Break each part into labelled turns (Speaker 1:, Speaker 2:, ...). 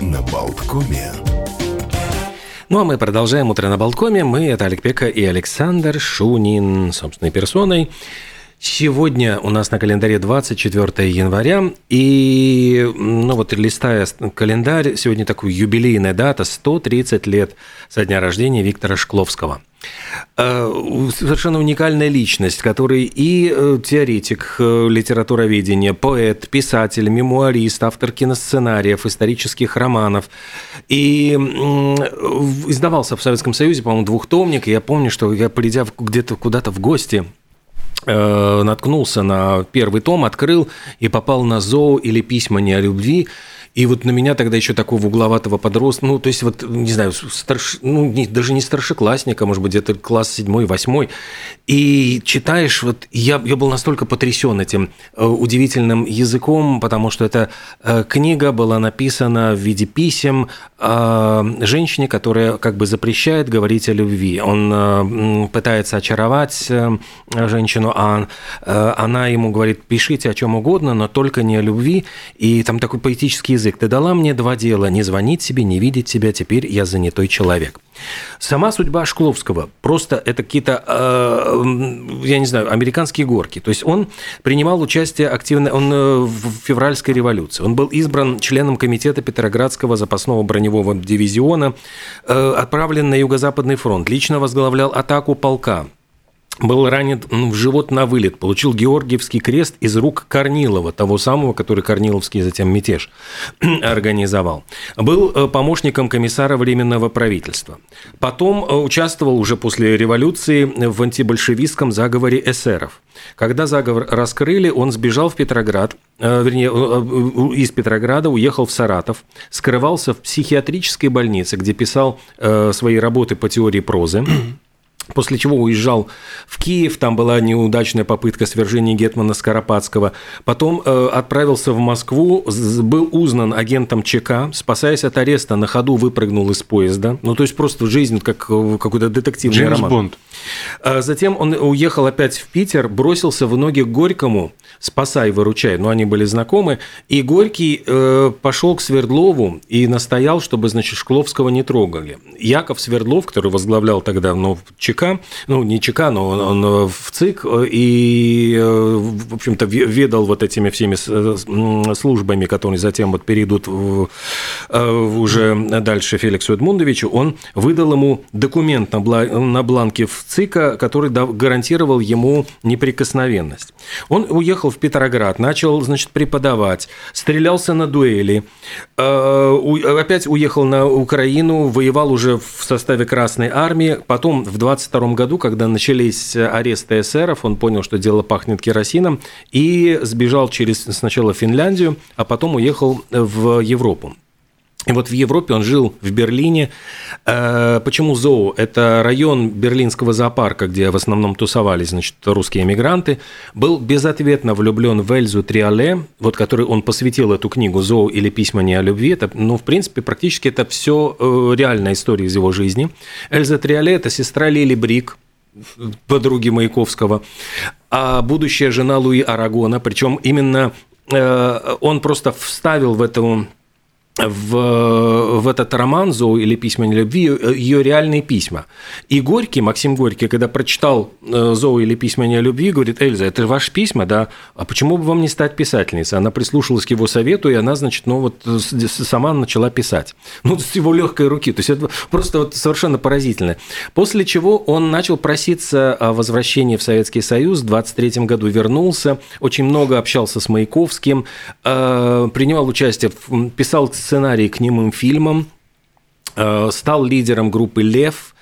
Speaker 1: на Болткоме.
Speaker 2: Ну а мы продолжаем «Утро на Болткоме». Мы – это Олег Пека и Александр Шунин, собственной персоной. Сегодня у нас на календаре 24 января, и, ну вот листая календарь, сегодня такая юбилейная дата, 130 лет со дня рождения Виктора Шкловского – совершенно уникальная личность, который и э, теоретик э, литературоведения, поэт, писатель, мемуарист, автор киносценариев, исторических романов. И издавался в Советском Союзе, по-моему, двухтомник. И я помню, что я, полетев где-то куда-то в гости, наткнулся на первый том, открыл и попал на зоо или письма не о любви. И вот на меня тогда еще такого угловатого подростка, ну, то есть вот, не знаю, старш, ну, не, даже не старшеклассника, может быть, где-то класс седьмой, восьмой. И читаешь, вот я, я был настолько потрясен этим э, удивительным языком, потому что эта э, книга была написана в виде писем э, женщине, которая как бы запрещает говорить о любви. Он пытается очаровать женщину, а она ему говорит, пишите о чем угодно, но только не о любви. И там такой поэтический язык язык. Ты дала мне два дела – не звонить себе, не видеть себя, теперь я занятой человек. Сама судьба Шкловского просто это какие-то, э, я не знаю, американские горки. То есть он принимал участие активно, он э, в февральской революции. Он был избран членом комитета Петроградского запасного броневого дивизиона, э, отправлен на Юго-Западный фронт, лично возглавлял атаку полка был ранен в живот на вылет, получил Георгиевский крест из рук Корнилова, того самого, который Корниловский затем мятеж организовал. Был э, помощником комиссара Временного правительства. Потом э, участвовал уже после революции в антибольшевистском заговоре эсеров. Когда заговор раскрыли, он сбежал в Петроград, э, вернее, из Петрограда уехал в Саратов, скрывался в психиатрической больнице, где писал свои работы по теории прозы. После чего уезжал в Киев, там была неудачная попытка свержения Гетмана Скоропадского. Потом э, отправился в Москву, был узнан агентом ЧК, спасаясь от ареста, на ходу выпрыгнул из поезда. Ну, то есть просто жизнь как э, какой-то детективный
Speaker 3: Джеймс
Speaker 2: роман.
Speaker 3: Бонд.
Speaker 2: А затем он уехал опять в Питер, бросился в ноги к Горькому, спасай, выручай, но они были знакомы, и Горький э, пошел к Свердлову и настоял, чтобы, значит, Шкловского не трогали. Яков Свердлов, который возглавлял тогда ну, ЧК, ну, не ЧК, но он, он в ЦИК, и, э, в общем-то, ведал вот этими всеми службами, которые затем вот перейдут в, э, уже дальше Феликсу Эдмундовичу, он выдал ему документ на бланке в ЦИКа, который гарантировал ему неприкосновенность. Он уехал в Петроград, начал, значит, преподавать, стрелялся на дуэли, э, опять уехал на Украину, воевал уже в составе Красной Армии, потом в 22 году, когда начались аресты эсеров, он понял, что дело пахнет керосином, и сбежал через сначала Финляндию, а потом уехал в Европу. И вот в Европе он жил в Берлине. Э, почему Зоо? Это район берлинского зоопарка, где в основном тусовались значит, русские эмигранты. Был безответно влюблен в Эльзу Триале, вот который он посвятил эту книгу «Зоо» или «Письма не о любви». Это, ну, в принципе, практически это все э, реальная история из его жизни. Эльза Триале – это сестра Лили Брик, подруги Маяковского, а будущая жена Луи Арагона. Причем именно э, он просто вставил в эту в, в этот роман «Зоу» или «Письма нелюбви» ее реальные письма. И Горький, Максим Горький, когда прочитал э, «Зоу» или «Письма нелюбви», говорит, Эльза, это ваши письма, да? А почему бы вам не стать писательницей? Она прислушалась к его совету, и она, значит, ну вот сама начала писать. Ну, с его легкой руки. То есть это просто вот совершенно поразительно. После чего он начал проситься о возвращении в Советский Союз. В 23 году вернулся, очень много общался с Маяковским, э, принимал участие, писал сценарий к немым фильмам, э, стал лидером группы «Лев»,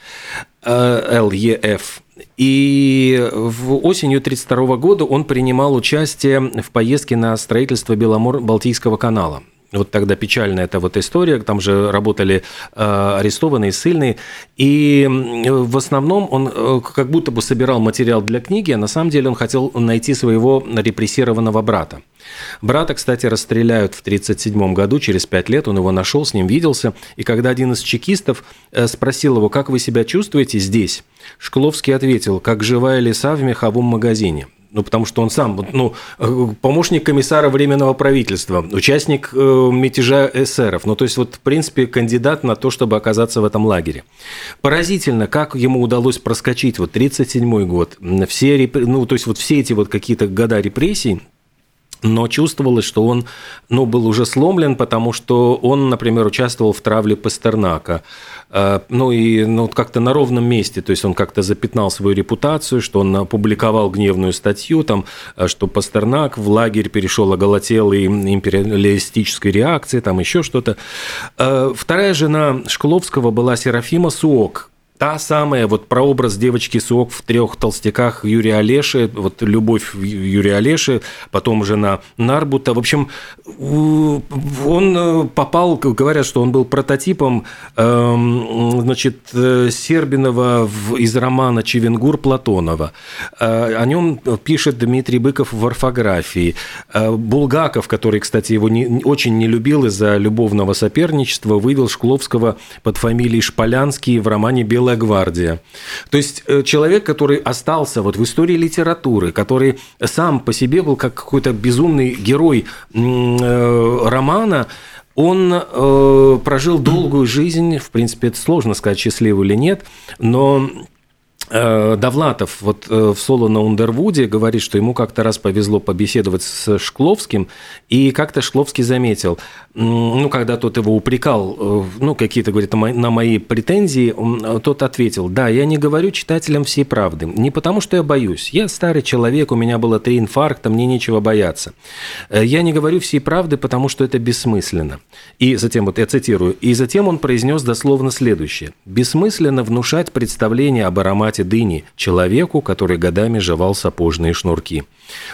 Speaker 2: э, ЛЕФ. И в осенью 1932 года он принимал участие в поездке на строительство Беломор-Балтийского канала. Вот тогда печальная эта вот история, там же работали э, арестованные, ссыльные, и в основном он э, как будто бы собирал материал для книги, а на самом деле он хотел найти своего репрессированного брата. Брата, кстати, расстреляют в 1937 году, через пять лет он его нашел, с ним виделся, и когда один из чекистов э, спросил его, как вы себя чувствуете здесь, Шкловский ответил, как живая лиса в меховом магазине. Ну, потому что он сам, ну, помощник комиссара Временного правительства, участник э, мятежа эсеров, ну, то есть, вот, в принципе, кандидат на то, чтобы оказаться в этом лагере. Поразительно, как ему удалось проскочить, вот, 37 год, все, ну, то есть, вот все эти вот какие-то года репрессий, но чувствовалось, что он ну, был уже сломлен, потому что он, например, участвовал в травле Пастернака. Э, ну и ну, как-то на ровном месте, то есть он как-то запятнал свою репутацию, что он опубликовал гневную статью, там, э, что Пастернак в лагерь перешел оголотелой империалистической реакции, там еще что-то. Э, вторая жена Шкловского была Серафима Суок, та самая вот прообраз девочки Сок в трех толстяках Юрия Олеши, вот любовь Юрия Олеши, потом жена Нарбута. В общем, он э, попал, говорят, что он был прототипом эм, значит, э, Сербинова из романа Чевенгур Платонова. Э, о нем пишет Дмитрий Быков в орфографии. Булгаков, который, кстати, его не, очень не любил из-за любовного соперничества, вывел Шкловского под фамилией Шполянский в романе «Белая Белая гвардия. То есть э, человек, который остался вот в истории литературы, который сам по себе был как какой-то безумный герой э, романа, он э, прожил долгую жизнь, в принципе, это сложно сказать, счастливый или нет, но Э, Довлатов вот э, в соло на Ундервуде говорит, что ему как-то раз повезло побеседовать с Шкловским, и как-то Шкловский заметил, ну, когда тот его упрекал, э, ну, какие-то, говорит, на мои претензии, тот ответил, да, я не говорю читателям всей правды, не потому что я боюсь, я старый человек, у меня было три инфаркта, мне нечего бояться. Я не говорю всей правды, потому что это бессмысленно. И затем, вот я цитирую, и затем он произнес дословно следующее. Бессмысленно внушать представление об аромате части дыни человеку, который годами жевал сапожные шнурки.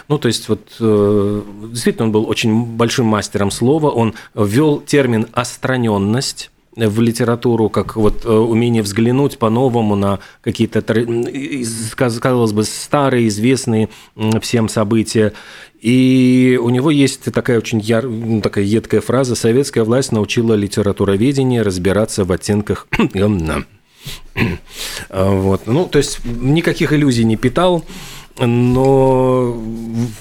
Speaker 2: Ну, то есть, вот э, действительно, он был очень большим мастером слова, он ввел термин «остраненность», в литературу, как вот э, умение взглянуть по-новому на какие-то, казалось бы, старые, известные всем события. И у него есть такая очень яр... Ну, такая едкая фраза «Советская власть научила литературоведение разбираться в оттенках Вот. Ну, то есть никаких иллюзий не питал, но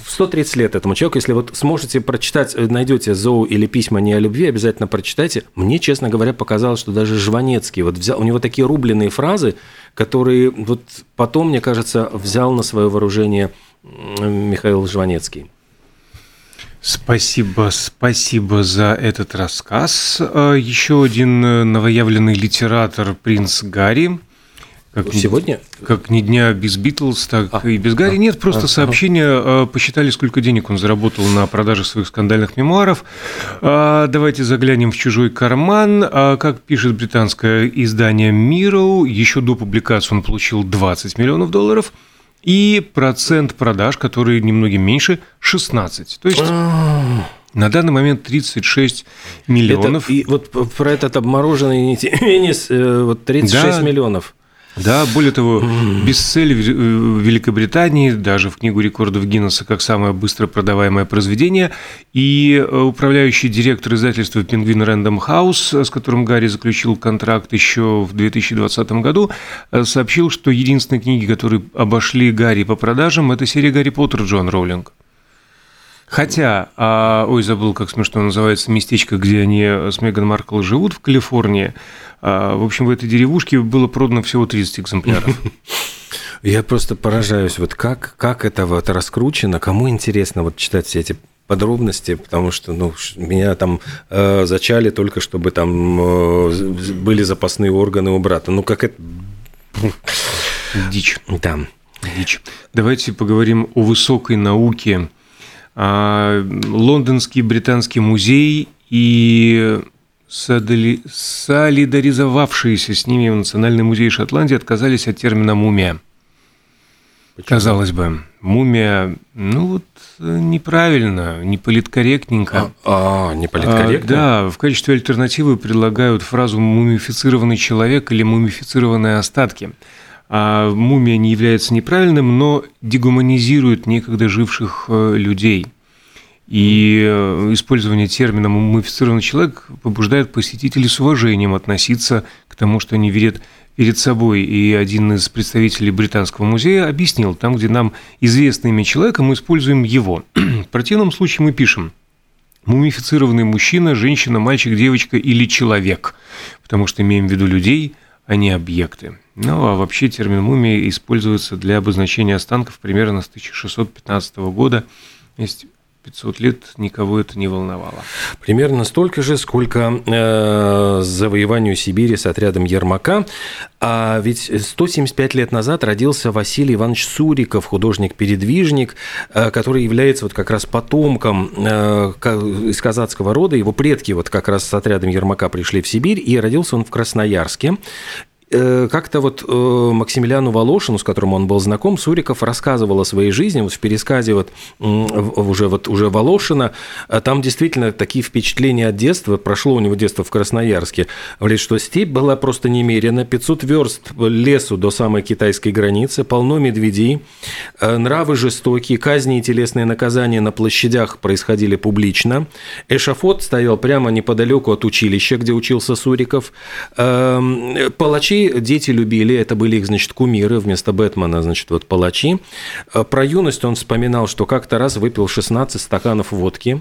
Speaker 2: 130 лет этому человеку, если вот сможете прочитать, найдете Зоу или письма не о любви, обязательно прочитайте. Мне, честно говоря, показалось, что даже Жванецкий, вот взял, у него такие рубленые фразы, которые вот потом, мне кажется, взял на свое вооружение Михаил Жванецкий.
Speaker 1: Спасибо, спасибо за этот рассказ. А, еще один э, новоявленный литератор принц Гарри.
Speaker 2: Как Сегодня?
Speaker 1: Как ни дня без Битлз, так а, и без Гарри. А, Нет, просто а, сообщение. А. Посчитали, сколько денег он заработал на продаже своих скандальных мемуаров. А, давайте заглянем в чужой карман. А, как пишет британское издание Miro, еще до публикации он получил 20 миллионов долларов – и процент продаж, который немногим меньше, 16. То есть на данный момент 36 миллионов.
Speaker 2: Это, и вот про этот обмороженный теннис, э, вот 36 да, миллионов.
Speaker 1: Да, более того, бестселлер в э, Великобритании, даже в книгу рекордов Гиннесса как самое быстро продаваемое произведение. И э, управляющий директор издательства «Пингвин Рэндом Хаус», с которым Гарри заключил контракт еще в 2020 году, э, сообщил, что единственные книги, которые обошли Гарри по продажам, это серия «Гарри Поттер» Джон Роулинг. Хотя, а, ой, забыл, как смешно называется местечко, где они с Меган Маркл живут, в Калифорнии. А, в общем, в этой деревушке было продано всего 30 экземпляров.
Speaker 2: Я просто поражаюсь, вот как, как это вот раскручено, кому интересно вот читать все эти подробности, потому что ну, меня там э, зачали только, чтобы там э, были запасные органы у брата. Ну, как это...
Speaker 1: Дичь. Да. Дичь. Давайте поговорим о высокой науке. А, Лондонский британский музей и солидаризовавшиеся с ними в Национальный музей Шотландии отказались от термина «мумия». Почему? Казалось бы, мумия, ну вот неправильно, не политкорректненько.
Speaker 2: А, а не политкорректно?
Speaker 1: А, да, в качестве альтернативы предлагают фразу «мумифицированный человек» или «мумифицированные остатки». А мумия не является неправильным, но дегуманизирует некогда живших э, людей – и э, использование термина «мумифицированный человек» побуждает посетителей с уважением относиться к тому, что они видят перед собой, и один из представителей Британского музея объяснил, там, где нам известно имя человека, мы используем его. В противном случае мы пишем мумифицированный мужчина, женщина, мальчик, девочка или человек, потому что имеем в виду людей, а не объекты. Ну, а вообще термин «мумия» используется для обозначения останков примерно с 1615 года. Есть 500 лет никого это не волновало.
Speaker 2: Примерно столько же, сколько э, завоеванию Сибири с отрядом Ермака. А ведь 175 лет назад родился Василий Иванович Суриков, художник-передвижник, э, который является вот как раз потомком э, из казацкого рода. Его предки вот как раз с отрядом Ермака пришли в Сибирь, и родился он в Красноярске. Э, как-то вот э, Максимилиану Волошину, с которым он был знаком, Суриков рассказывал о своей жизни, вот в пересказе вот уже, вот уже Волошина, э, там действительно такие впечатления от детства, прошло у него детство в Красноярске, говорит, что степь была просто немерена, 500 верст лесу до самой китайской границы, полно медведей, нравы жестокие, казни и телесные наказания на площадях происходили публично, эшафот стоял прямо неподалеку от училища, где учился Суриков, эм, дети любили, это были их, значит, кумиры, вместо Бэтмена, значит, вот палачи. Э, про юность он вспоминал, что как-то раз выпил 16 стаканов водки,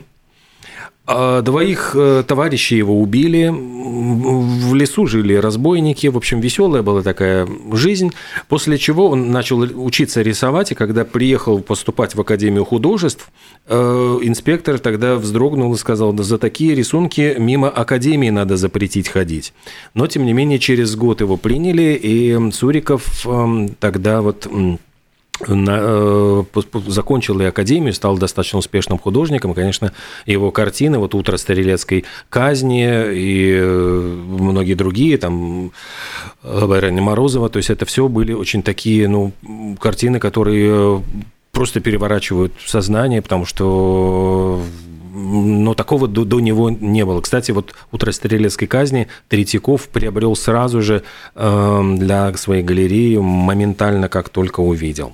Speaker 2: двоих э, товарищей его убили, в лесу жили разбойники, в общем, веселая была такая жизнь, после чего он начал учиться рисовать, и когда приехал поступать в Академию художеств, э, инспектор тогда вздрогнул и сказал, да за такие рисунки мимо Академии надо запретить ходить. Но, тем не менее, через год его приняли, и Суриков эм, тогда вот на, э, закончил и академию, стал достаточно успешным художником. конечно, его картины, вот «Утро Старелецкой казни» и э, многие другие, там, Байрани Морозова, то есть это все были очень такие, ну, картины, которые просто переворачивают сознание, потому что но такого до, до него не было. Кстати, вот «Утро стрелецкой казни» Третьяков приобрел сразу же э, для своей галереи моментально, как только увидел.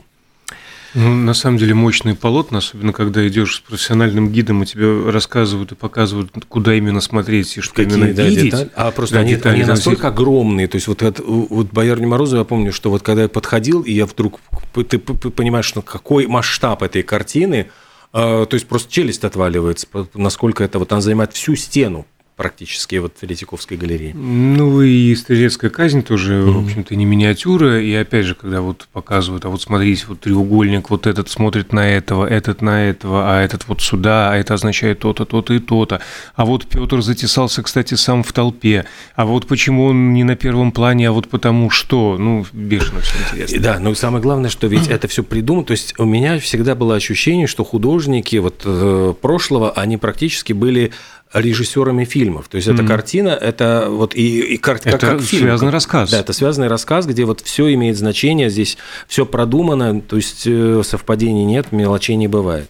Speaker 1: Ну, на самом деле мощные полотна, особенно когда идешь с профессиональным гидом, и тебе рассказывают и показывают, куда именно смотреть и что Какие, именно да, видеть. Деталь?
Speaker 2: А просто да, они, детали, они настолько огромные. То есть вот, это, вот Боярни Морозова, я помню, что вот когда я подходил, и я вдруг, ты понимаешь, что какой масштаб этой картины, а, то есть просто челюсть отваливается, насколько это вот она занимает всю стену практически вот Третьяковской галереи.
Speaker 1: Ну и стрелецкая казнь тоже, mm-hmm. в общем-то, не миниатюра. И опять же, когда вот показывают, а вот смотрите, вот треугольник, вот этот смотрит на этого, этот на этого, а этот вот сюда, а это означает то-то, то-то и то-то. А вот Петр затесался, кстати, сам в толпе. А вот почему он не на первом плане, а вот потому что, ну, бешено все интересно.
Speaker 2: Да, но самое главное, что ведь это все придумано. То есть у меня всегда было ощущение, что художники вот э, прошлого, они практически были режиссерами фильмов. То есть mm-hmm. эта картина, это вот и, и
Speaker 1: кар- это как, как фильм. связанный как, рассказ.
Speaker 2: Да, это связанный рассказ, где вот все имеет значение, здесь все продумано, то есть э, совпадений нет, мелочей не бывает.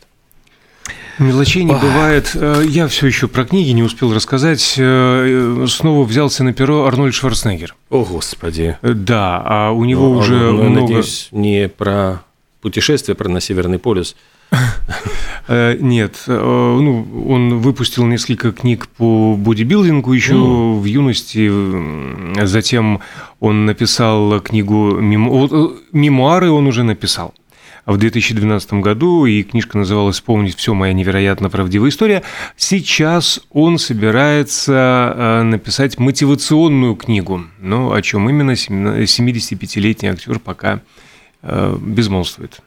Speaker 1: Мелочей не бывает. Э, я все еще про книги не успел рассказать. Э, снова взялся на перо Арнольд Шварценеггер.
Speaker 2: О, Господи.
Speaker 1: Да, а у него ну, уже ну, много...
Speaker 2: Надеюсь, не про путешествие про на Северный полюс.
Speaker 1: Э, нет, э, ну, он выпустил несколько книг по бодибилдингу еще mm. в юности. Затем он написал книгу э, мемуары, он уже написал в 2012 году, и книжка называлась «Вспомнить все, моя невероятно правдивая история». Сейчас он собирается написать мотивационную книгу, но о чем именно 75-летний актер пока безмолвствует.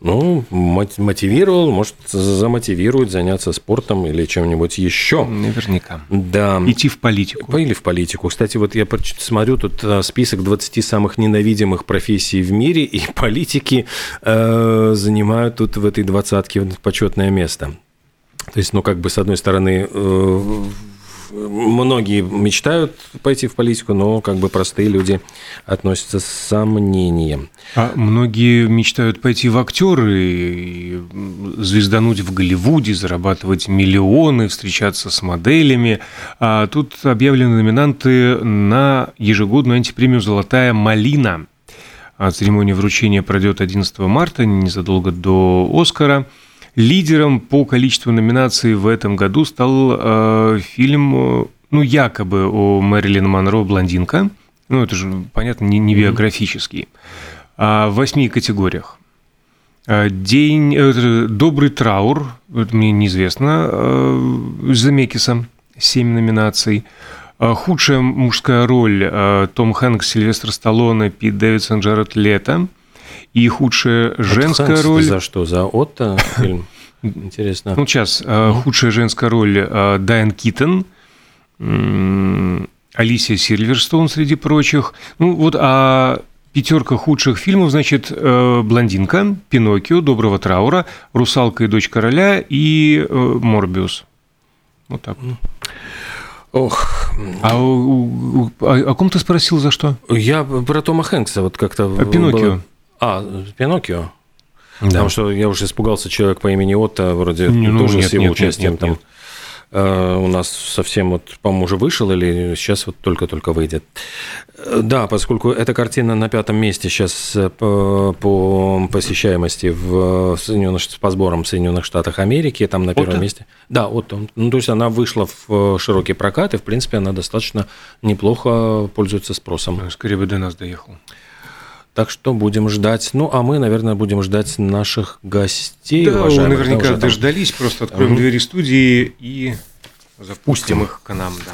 Speaker 2: Ну, мотивировал, может, замотивирует заняться спортом или чем-нибудь еще.
Speaker 1: Наверняка.
Speaker 2: Да.
Speaker 1: Идти в политику.
Speaker 2: Или в политику. Кстати, вот я смотрю тут э, список 20 самых ненавидимых профессий в мире, и политики э, занимают тут в этой двадцатке почетное место. То есть, ну, как бы, с одной стороны, э, многие мечтают пойти в политику, но как бы простые люди относятся с сомнением.
Speaker 1: А многие мечтают пойти в актеры, звездануть в Голливуде, зарабатывать миллионы, встречаться с моделями. А тут объявлены номинанты на ежегодную антипремию «Золотая малина». А церемония вручения пройдет 11 марта, незадолго до «Оскара». Лидером по количеству номинаций в этом году стал э, фильм, ну, якобы о Мэрилин Монро «Блондинка», Ну, это же, понятно, не, не биографический. А в восьми категориях. А, День, э, добрый траур, это мне неизвестно, э, Замекиса, семь номинаций. А, Худшая мужская роль э, Том Хэнкс, Сильвестр Сталлоне, Пит Дэвидсон, Джаред Лето. И худшая женская
Speaker 2: Хэнкс
Speaker 1: роль...
Speaker 2: За что? За Отто фильм? Интересно.
Speaker 1: Ну, сейчас. э, Худшая женская роль э, Дайан Китон, Алисия Сильверстоун среди прочих. Ну, вот, а пятерка худших фильмов, значит, э, «Блондинка», «Пиноккио», «Доброго траура», «Русалка и дочь короля» и «Морбиус». Вот так.
Speaker 2: Ох,
Speaker 1: А у- у- о о ком ты спросил за что?
Speaker 2: я про Тома Хэнкса вот как-то...
Speaker 1: А Пиноккио.
Speaker 2: было- А, Пиноккио? Потому что я уже испугался человек по имени Отто, вроде
Speaker 1: Не, ну,
Speaker 2: тоже
Speaker 1: нет,
Speaker 2: с его
Speaker 1: нет, нет,
Speaker 2: участием
Speaker 1: нет,
Speaker 2: там.
Speaker 1: нет.
Speaker 2: э, У нас совсем вот, по-моему, уже вышел или сейчас вот только-только выйдет. Э, Да, поскольку эта картина на пятом месте сейчас по, по посещаемости в Соединенных, по сборам в Соединенных Штатах Америки, там на первом
Speaker 1: Отто?
Speaker 2: месте. Да, вот он. Ну, то есть она вышла в широкий прокат, и, в принципе, она достаточно неплохо пользуется спросом.
Speaker 1: Скорее бы до нас доехал.
Speaker 2: Так что будем ждать. Ну, а мы, наверное, будем ждать наших гостей.
Speaker 1: Да,
Speaker 2: уважаемых.
Speaker 1: наверняка
Speaker 2: там.
Speaker 1: дождались. Просто откроем
Speaker 2: Мгм.
Speaker 1: двери студии и запустим
Speaker 2: Пустим.
Speaker 1: их к нам. Да.